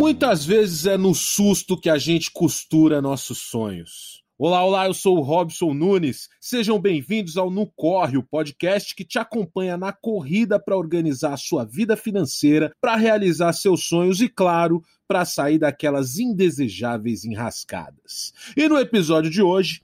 Muitas vezes é no susto que a gente costura nossos sonhos. Olá, olá, eu sou o Robson Nunes. Sejam bem-vindos ao No Corre, o podcast que te acompanha na corrida para organizar a sua vida financeira, para realizar seus sonhos e, claro, para sair daquelas indesejáveis enrascadas. E no episódio de hoje,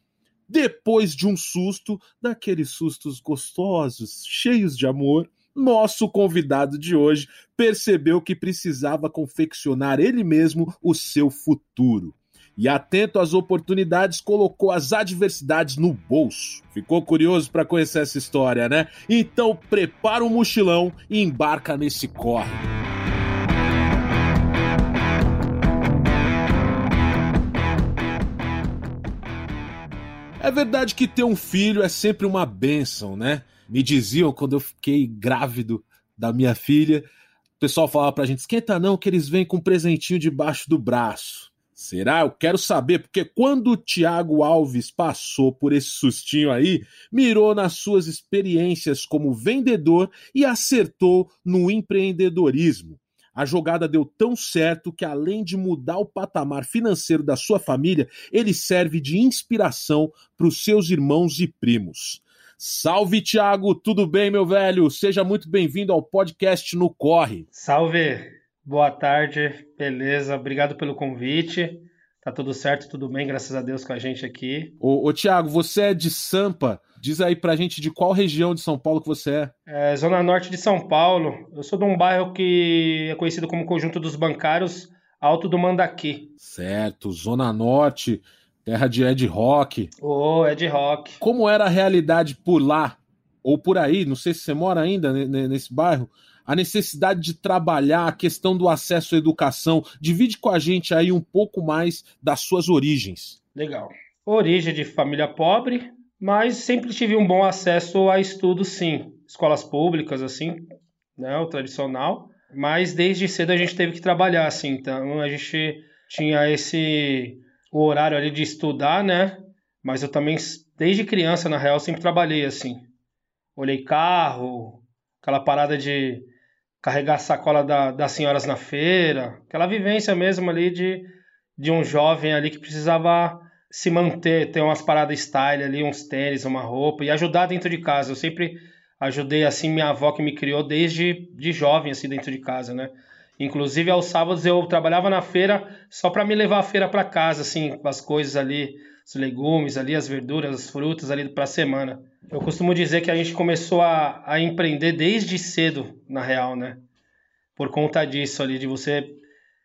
depois de um susto, daqueles sustos gostosos, cheios de amor, nosso convidado de hoje percebeu que precisava confeccionar ele mesmo o seu futuro. E atento às oportunidades, colocou as adversidades no bolso. Ficou curioso para conhecer essa história, né? Então prepara o um mochilão e embarca nesse corre. É verdade que ter um filho é sempre uma bênção, né? Me diziam quando eu fiquei grávido da minha filha. O pessoal falava pra gente: esquenta não, que eles vêm com um presentinho debaixo do braço. Será? Eu quero saber, porque quando o Tiago Alves passou por esse sustinho aí, mirou nas suas experiências como vendedor e acertou no empreendedorismo. A jogada deu tão certo que, além de mudar o patamar financeiro da sua família, ele serve de inspiração para os seus irmãos e primos. Salve, Thiago, tudo bem, meu velho? Seja muito bem-vindo ao podcast no Corre. Salve, boa tarde, beleza? Obrigado pelo convite. Tá tudo certo, tudo bem, graças a Deus com a gente aqui. Ô, ô Thiago, você é de Sampa. Diz aí pra gente de qual região de São Paulo que você é. É, Zona Norte de São Paulo. Eu sou de um bairro que é conhecido como Conjunto dos Bancários, Alto do Mandaqui. Certo, Zona Norte. Terra de Ed Rock. Ô, oh, Ed Rock. Como era a realidade por lá, ou por aí, não sei se você mora ainda nesse bairro, a necessidade de trabalhar, a questão do acesso à educação. Divide com a gente aí um pouco mais das suas origens. Legal. Origem de família pobre, mas sempre tive um bom acesso a estudos, sim. Escolas públicas, assim, né, o tradicional. Mas desde cedo a gente teve que trabalhar, assim. Então a gente tinha esse o horário ali de estudar, né? Mas eu também, desde criança, na real, sempre trabalhei assim. Olhei carro, aquela parada de carregar a sacola da, das senhoras na feira, aquela vivência mesmo ali de, de um jovem ali que precisava se manter, ter umas paradas style ali, uns tênis, uma roupa e ajudar dentro de casa. Eu sempre ajudei assim minha avó que me criou desde de jovem assim dentro de casa, né? Inclusive, aos sábados eu trabalhava na feira só para me levar a feira para casa, assim, as coisas ali, os legumes ali, as verduras, as frutas ali para a semana. Eu costumo dizer que a gente começou a, a empreender desde cedo, na real, né? Por conta disso ali, de você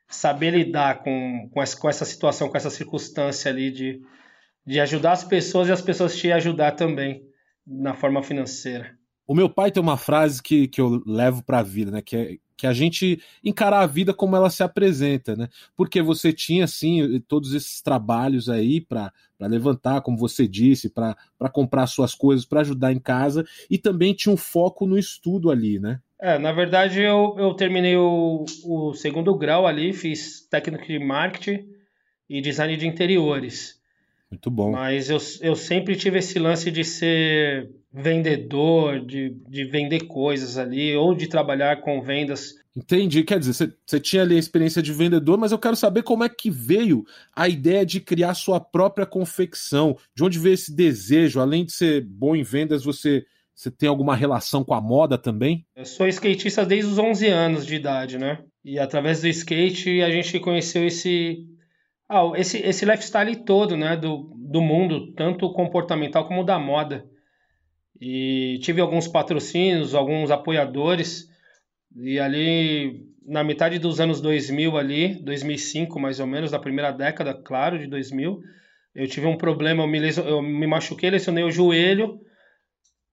saber lidar com, com, essa, com essa situação, com essa circunstância ali de, de ajudar as pessoas e as pessoas te ajudar também na forma financeira. O meu pai tem uma frase que, que eu levo para a vida, né? Que é que a gente encarar a vida como ela se apresenta, né? Porque você tinha, assim, todos esses trabalhos aí para levantar, como você disse, para comprar suas coisas, para ajudar em casa, e também tinha um foco no estudo ali, né? É, na verdade eu, eu terminei o, o segundo grau ali, fiz técnico de marketing e design de interiores. Muito bom. Mas eu, eu sempre tive esse lance de ser vendedor, de, de vender coisas ali, ou de trabalhar com vendas. Entendi. Quer dizer, você tinha ali a experiência de vendedor, mas eu quero saber como é que veio a ideia de criar sua própria confecção. De onde veio esse desejo? Além de ser bom em vendas, você, você tem alguma relação com a moda também? Eu sou skatista desde os 11 anos de idade, né? E através do skate a gente conheceu esse, ah, esse, esse lifestyle todo, né? Do, do mundo, tanto comportamental como da moda. E tive alguns patrocínios, alguns apoiadores. E ali, na metade dos anos 2000 ali, 2005 mais ou menos, da primeira década, claro, de 2000, eu tive um problema, eu me, leso, eu me machuquei, lesionei o joelho.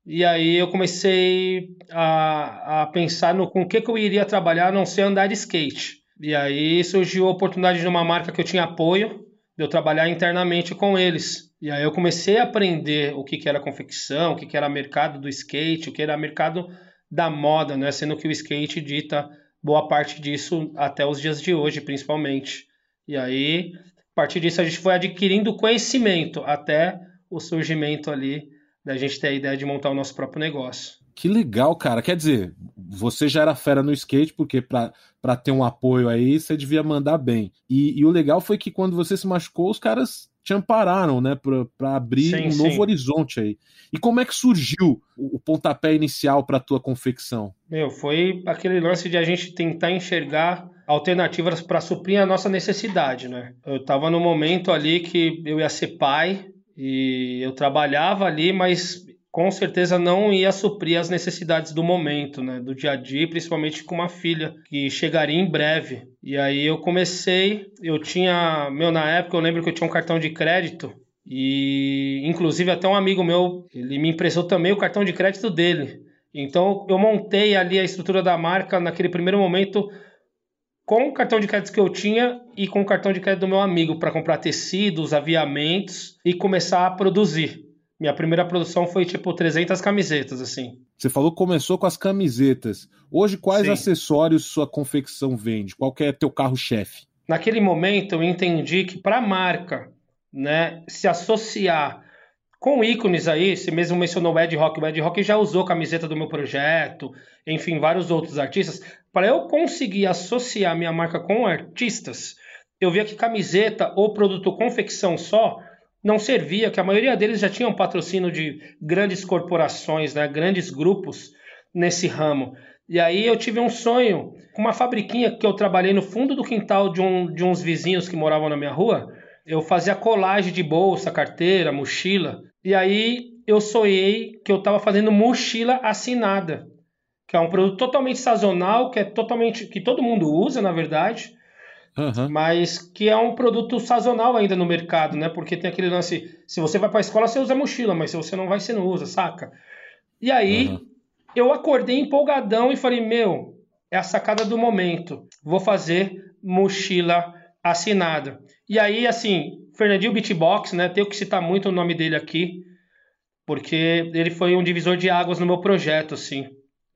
E aí eu comecei a, a pensar no com que, que eu iria trabalhar, a não ser andar de skate. E aí surgiu a oportunidade de uma marca que eu tinha apoio, de eu trabalhar internamente com eles. E aí eu comecei a aprender o que, que era confecção, o que, que era mercado do skate, o que era mercado da moda, né? Sendo que o skate dita boa parte disso até os dias de hoje, principalmente. E aí, a partir disso, a gente foi adquirindo conhecimento até o surgimento ali da gente ter a ideia de montar o nosso próprio negócio. Que legal, cara. Quer dizer, você já era fera no skate, porque para ter um apoio aí, você devia mandar bem. E, e, o legal foi que quando você se machucou, os caras te ampararam, né, para abrir sim, um sim. novo horizonte aí. E como é que surgiu o, o pontapé inicial para tua confecção? Meu, foi aquele lance de a gente tentar enxergar alternativas para suprir a nossa necessidade, né? Eu estava no momento ali que eu ia ser pai e eu trabalhava ali, mas com certeza não ia suprir as necessidades do momento, né, do dia a dia, principalmente com uma filha que chegaria em breve. E aí eu comecei, eu tinha, meu na época eu lembro que eu tinha um cartão de crédito e inclusive até um amigo meu, ele me emprestou também o cartão de crédito dele. Então eu montei ali a estrutura da marca naquele primeiro momento com o cartão de crédito que eu tinha e com o cartão de crédito do meu amigo para comprar tecidos, aviamentos e começar a produzir. Minha primeira produção foi tipo 300 camisetas, assim. Você falou que começou com as camisetas. Hoje, quais Sim. acessórios sua confecção vende? Qual é teu carro-chefe? Naquele momento, eu entendi que para a marca né, se associar com ícones aí, você mesmo mencionou o Ed Rock, o Ed Rock já usou camiseta do meu projeto, enfim, vários outros artistas. Para eu conseguir associar minha marca com artistas, eu via que camiseta ou produto confecção só não servia, que a maioria deles já tinham patrocínio de grandes corporações, né, grandes grupos nesse ramo. E aí eu tive um sonho com uma fabriquinha que eu trabalhei no fundo do quintal de, um, de uns vizinhos que moravam na minha rua. Eu fazia colagem de bolsa, carteira, mochila. E aí eu sonhei que eu estava fazendo mochila assinada, que é um produto totalmente sazonal, que é totalmente que todo mundo usa, na verdade Uhum. Mas que é um produto sazonal ainda no mercado, né? Porque tem aquele lance, se você vai para a escola, você usa mochila, mas se você não vai, você não usa, saca? E aí, uhum. eu acordei empolgadão e falei, meu, é a sacada do momento. Vou fazer mochila assinada. E aí, assim, Fernandinho Beatbox, né? Tenho que citar muito o nome dele aqui, porque ele foi um divisor de águas no meu projeto, assim.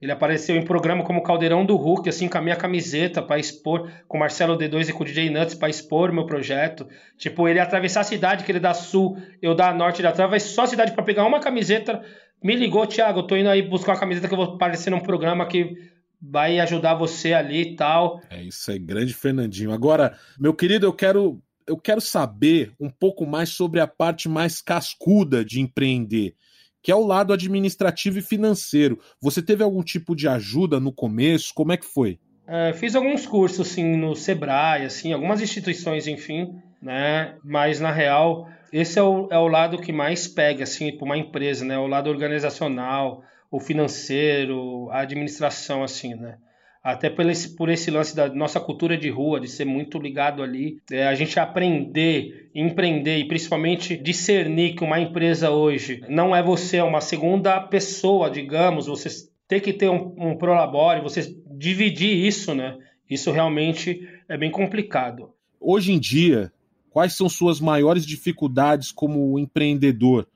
Ele apareceu em programa como Caldeirão do Hulk, assim, com a minha camiseta para expor, com Marcelo D2 e com o DJ Nuts para expor o meu projeto. Tipo, ele atravessar a cidade, que ele dá sul, eu dá norte, ele atravessa só a cidade para pegar uma camiseta. Me ligou, Thiago, eu tô indo aí buscar uma camiseta que eu vou aparecer num programa que vai ajudar você ali e tal. É isso aí, grande Fernandinho. Agora, meu querido, eu quero eu quero saber um pouco mais sobre a parte mais cascuda de empreender que é o lado administrativo e financeiro. Você teve algum tipo de ajuda no começo? Como é que foi? É, fiz alguns cursos assim no Sebrae, assim, algumas instituições, enfim, né? Mas na real, esse é o, é o lado que mais pega assim para uma empresa, né? O lado organizacional, o financeiro, a administração, assim, né? Até por esse, por esse lance da nossa cultura de rua, de ser muito ligado ali, é, a gente aprender, empreender e principalmente discernir que uma empresa hoje não é você, é uma segunda pessoa, digamos, você ter que ter um, um prolabore, você dividir isso, né? Isso realmente é bem complicado. Hoje em dia, quais são suas maiores dificuldades como empreendedor?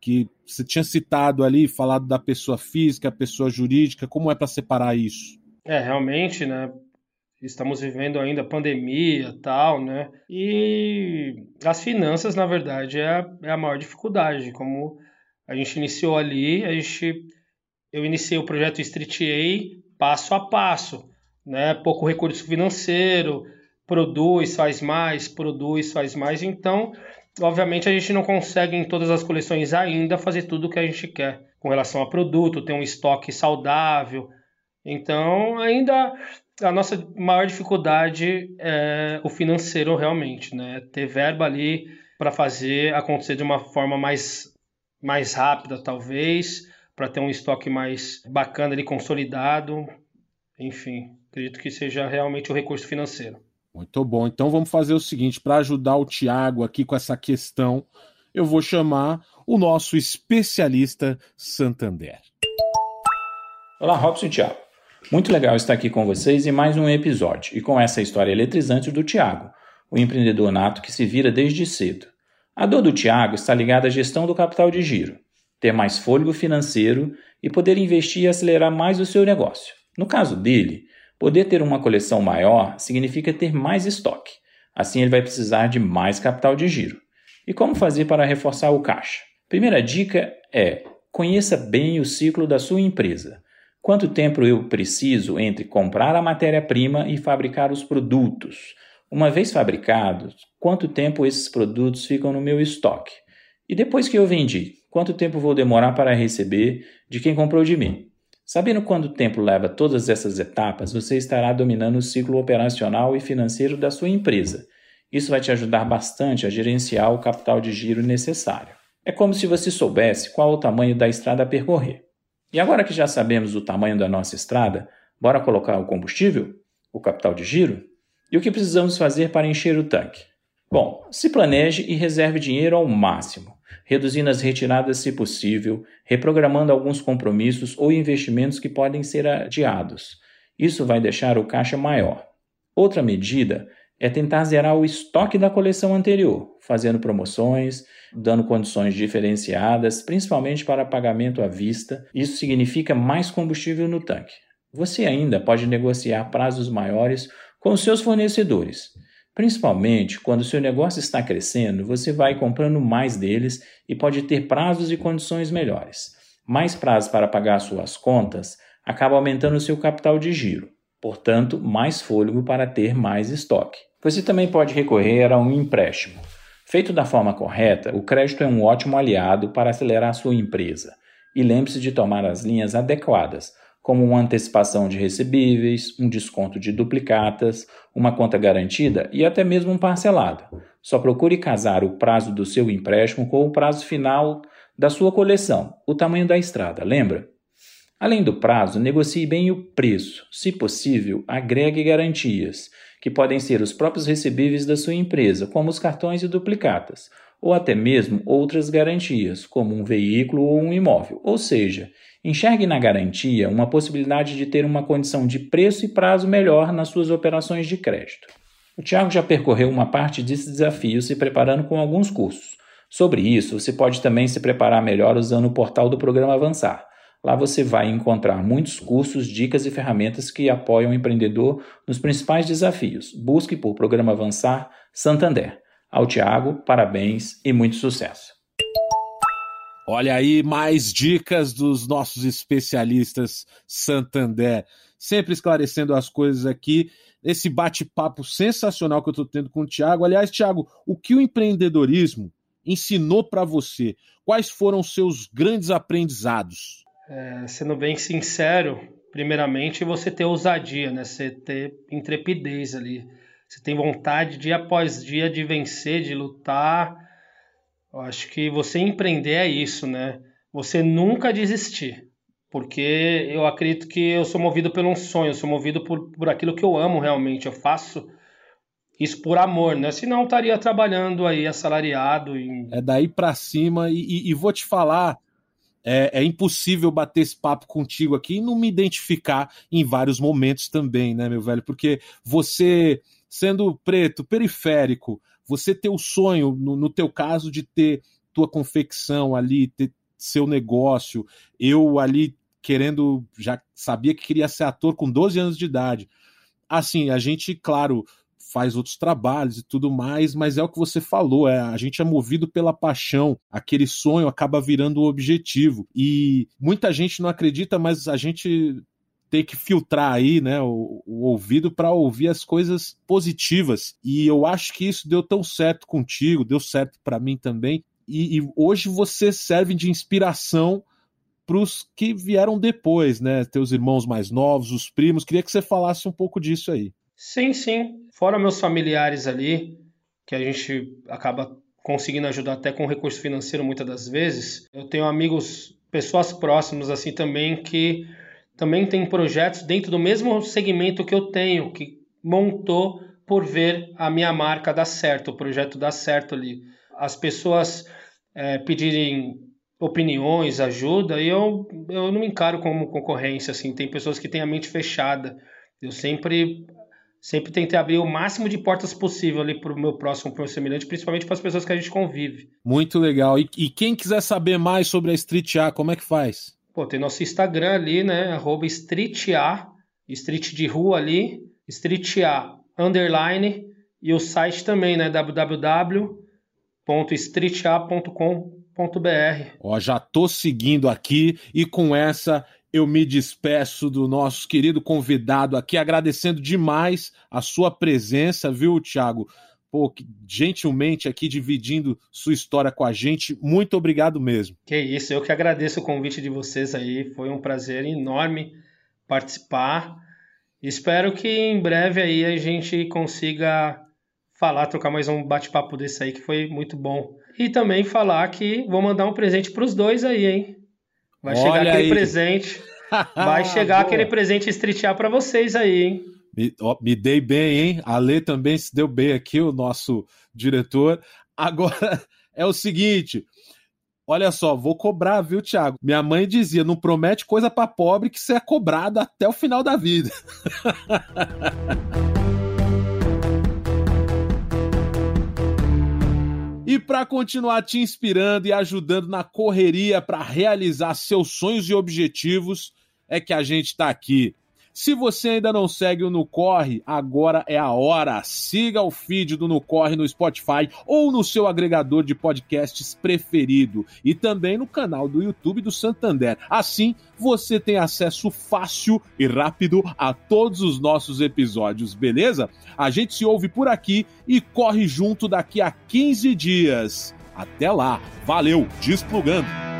Que você tinha citado ali, falado da pessoa física, pessoa jurídica, como é para separar isso? É, realmente, né? Estamos vivendo ainda pandemia tal, né? E as finanças, na verdade, é a, é a maior dificuldade. Como a gente iniciou ali, a gente, eu iniciei o projeto Street A passo a passo, né? Pouco recurso financeiro, produz, faz mais, produz, faz mais. Então, obviamente, a gente não consegue em todas as coleções ainda fazer tudo o que a gente quer com relação a produto, ter um estoque saudável, então, ainda a nossa maior dificuldade é o financeiro realmente, né? Ter verba ali para fazer acontecer de uma forma mais, mais rápida, talvez, para ter um estoque mais bacana ali, consolidado. Enfim, acredito que seja realmente o recurso financeiro. Muito bom. Então vamos fazer o seguinte: para ajudar o Tiago aqui com essa questão, eu vou chamar o nosso especialista Santander. Olá, Robson e Tiago. Muito legal estar aqui com vocês em mais um episódio e com essa história eletrizante do Tiago, o empreendedor nato que se vira desde cedo. A dor do Tiago está ligada à gestão do capital de giro, ter mais fôlego financeiro e poder investir e acelerar mais o seu negócio. No caso dele, poder ter uma coleção maior significa ter mais estoque. Assim, ele vai precisar de mais capital de giro. E como fazer para reforçar o caixa? Primeira dica é: conheça bem o ciclo da sua empresa. Quanto tempo eu preciso entre comprar a matéria-prima e fabricar os produtos? Uma vez fabricados, quanto tempo esses produtos ficam no meu estoque? E depois que eu vendi, quanto tempo vou demorar para receber de quem comprou de mim? Sabendo quanto tempo leva todas essas etapas, você estará dominando o ciclo operacional e financeiro da sua empresa. Isso vai te ajudar bastante a gerenciar o capital de giro necessário. É como se você soubesse qual o tamanho da estrada a percorrer. E agora que já sabemos o tamanho da nossa estrada, bora colocar o combustível, o capital de giro? E o que precisamos fazer para encher o tanque? Bom, se planeje e reserve dinheiro ao máximo, reduzindo as retiradas se possível, reprogramando alguns compromissos ou investimentos que podem ser adiados. Isso vai deixar o caixa maior. Outra medida é tentar zerar o estoque da coleção anterior, fazendo promoções, dando condições diferenciadas, principalmente para pagamento à vista. Isso significa mais combustível no tanque. Você ainda pode negociar prazos maiores com seus fornecedores. Principalmente quando seu negócio está crescendo, você vai comprando mais deles e pode ter prazos e condições melhores. Mais prazos para pagar suas contas acaba aumentando seu capital de giro, portanto, mais fôlego para ter mais estoque. Você também pode recorrer a um empréstimo. Feito da forma correta, o crédito é um ótimo aliado para acelerar sua empresa. E lembre-se de tomar as linhas adequadas, como uma antecipação de recebíveis, um desconto de duplicatas, uma conta garantida e até mesmo um parcelado. Só procure casar o prazo do seu empréstimo com o prazo final da sua coleção, o tamanho da estrada, lembra? Além do prazo, negocie bem o preço. Se possível, agregue garantias que podem ser os próprios recebíveis da sua empresa, como os cartões e duplicatas, ou até mesmo outras garantias, como um veículo ou um imóvel. Ou seja, enxergue na garantia uma possibilidade de ter uma condição de preço e prazo melhor nas suas operações de crédito. O Tiago já percorreu uma parte desse desafio se preparando com alguns cursos. Sobre isso, você pode também se preparar melhor usando o portal do programa Avançar. Lá você vai encontrar muitos cursos, dicas e ferramentas que apoiam o empreendedor nos principais desafios. Busque por Programa Avançar Santander. Ao Tiago, parabéns e muito sucesso. Olha aí mais dicas dos nossos especialistas Santander, sempre esclarecendo as coisas aqui. Esse bate-papo sensacional que eu estou tendo com o Tiago. Aliás, Tiago, o que o empreendedorismo ensinou para você? Quais foram seus grandes aprendizados? É, sendo bem sincero, primeiramente você ter ousadia, né? Você ter intrepidez ali. Você tem vontade dia após dia de vencer, de lutar. Eu acho que você empreender é isso, né? Você nunca desistir. Porque eu acredito que eu sou movido por um sonho, eu sou movido por, por aquilo que eu amo realmente. Eu faço isso por amor, né? Senão estaria trabalhando aí assalariado. Em... É daí para cima. E, e, e, vou te falar, é, é, impossível bater esse papo contigo aqui e não me identificar em vários momentos também, né, meu velho? Porque você, sendo preto, periférico, você ter o sonho, no, no teu caso, de ter tua confecção ali, ter seu negócio, eu ali querendo, já sabia que queria ser ator com 12 anos de idade. Assim, a gente, claro, faz outros trabalhos e tudo mais, mas é o que você falou, é, a gente é movido pela paixão, aquele sonho acaba virando o objetivo. E muita gente não acredita, mas a gente tem que filtrar aí, né, o, o ouvido para ouvir as coisas positivas. E eu acho que isso deu tão certo contigo, deu certo para mim também. E, e hoje você serve de inspiração para os que vieram depois, né? Teus irmãos mais novos, os primos. Queria que você falasse um pouco disso aí. Sim, sim. Fora meus familiares ali, que a gente acaba conseguindo ajudar até com recurso financeiro muitas das vezes. Eu tenho amigos, pessoas próximas assim também que também têm projetos dentro do mesmo segmento que eu tenho, que montou por ver a minha marca dar certo, o projeto dar certo ali. As pessoas é, pedirem opiniões, ajuda, e eu, eu não me encaro como concorrência, assim, tem pessoas que têm a mente fechada. Eu sempre sempre tentei abrir o máximo de portas possível ali para o meu próximo, para o meu semelhante, principalmente para as pessoas que a gente convive. Muito legal. E, e, quem quiser saber mais sobre a Street A, como é que faz? Pô, tem nosso Instagram ali, né? Arroba Street A, Street de rua ali, Street A, underline, e o site também, né? www.streeta.com.br. Ó, já tô seguindo aqui e com essa eu me despeço do nosso querido convidado aqui, agradecendo demais a sua presença, viu, Thiago? Pô, gentilmente aqui dividindo sua história com a gente. Muito obrigado mesmo. Que isso, eu que agradeço o convite de vocês aí. Foi um prazer enorme participar. Espero que em breve aí a gente consiga falar, trocar mais um bate-papo desse aí que foi muito bom. E também falar que vou mandar um presente para os dois aí, hein? Vai Olha chegar aquele aí. presente. Vai chegar aquele presente streetear para vocês aí, hein? Me, ó, me dei bem, hein? A Lê também se deu bem aqui, o nosso diretor. Agora é o seguinte. Olha só, vou cobrar, viu, Thiago? Minha mãe dizia: não promete coisa para pobre que você é cobrado até o final da vida. E para continuar te inspirando e ajudando na correria para realizar seus sonhos e objetivos, é que a gente está aqui. Se você ainda não segue o No Corre, agora é a hora. Siga o feed do No Corre no Spotify ou no seu agregador de podcasts preferido e também no canal do YouTube do Santander. Assim, você tem acesso fácil e rápido a todos os nossos episódios, beleza? A gente se ouve por aqui e corre junto daqui a 15 dias. Até lá. Valeu, desplugando.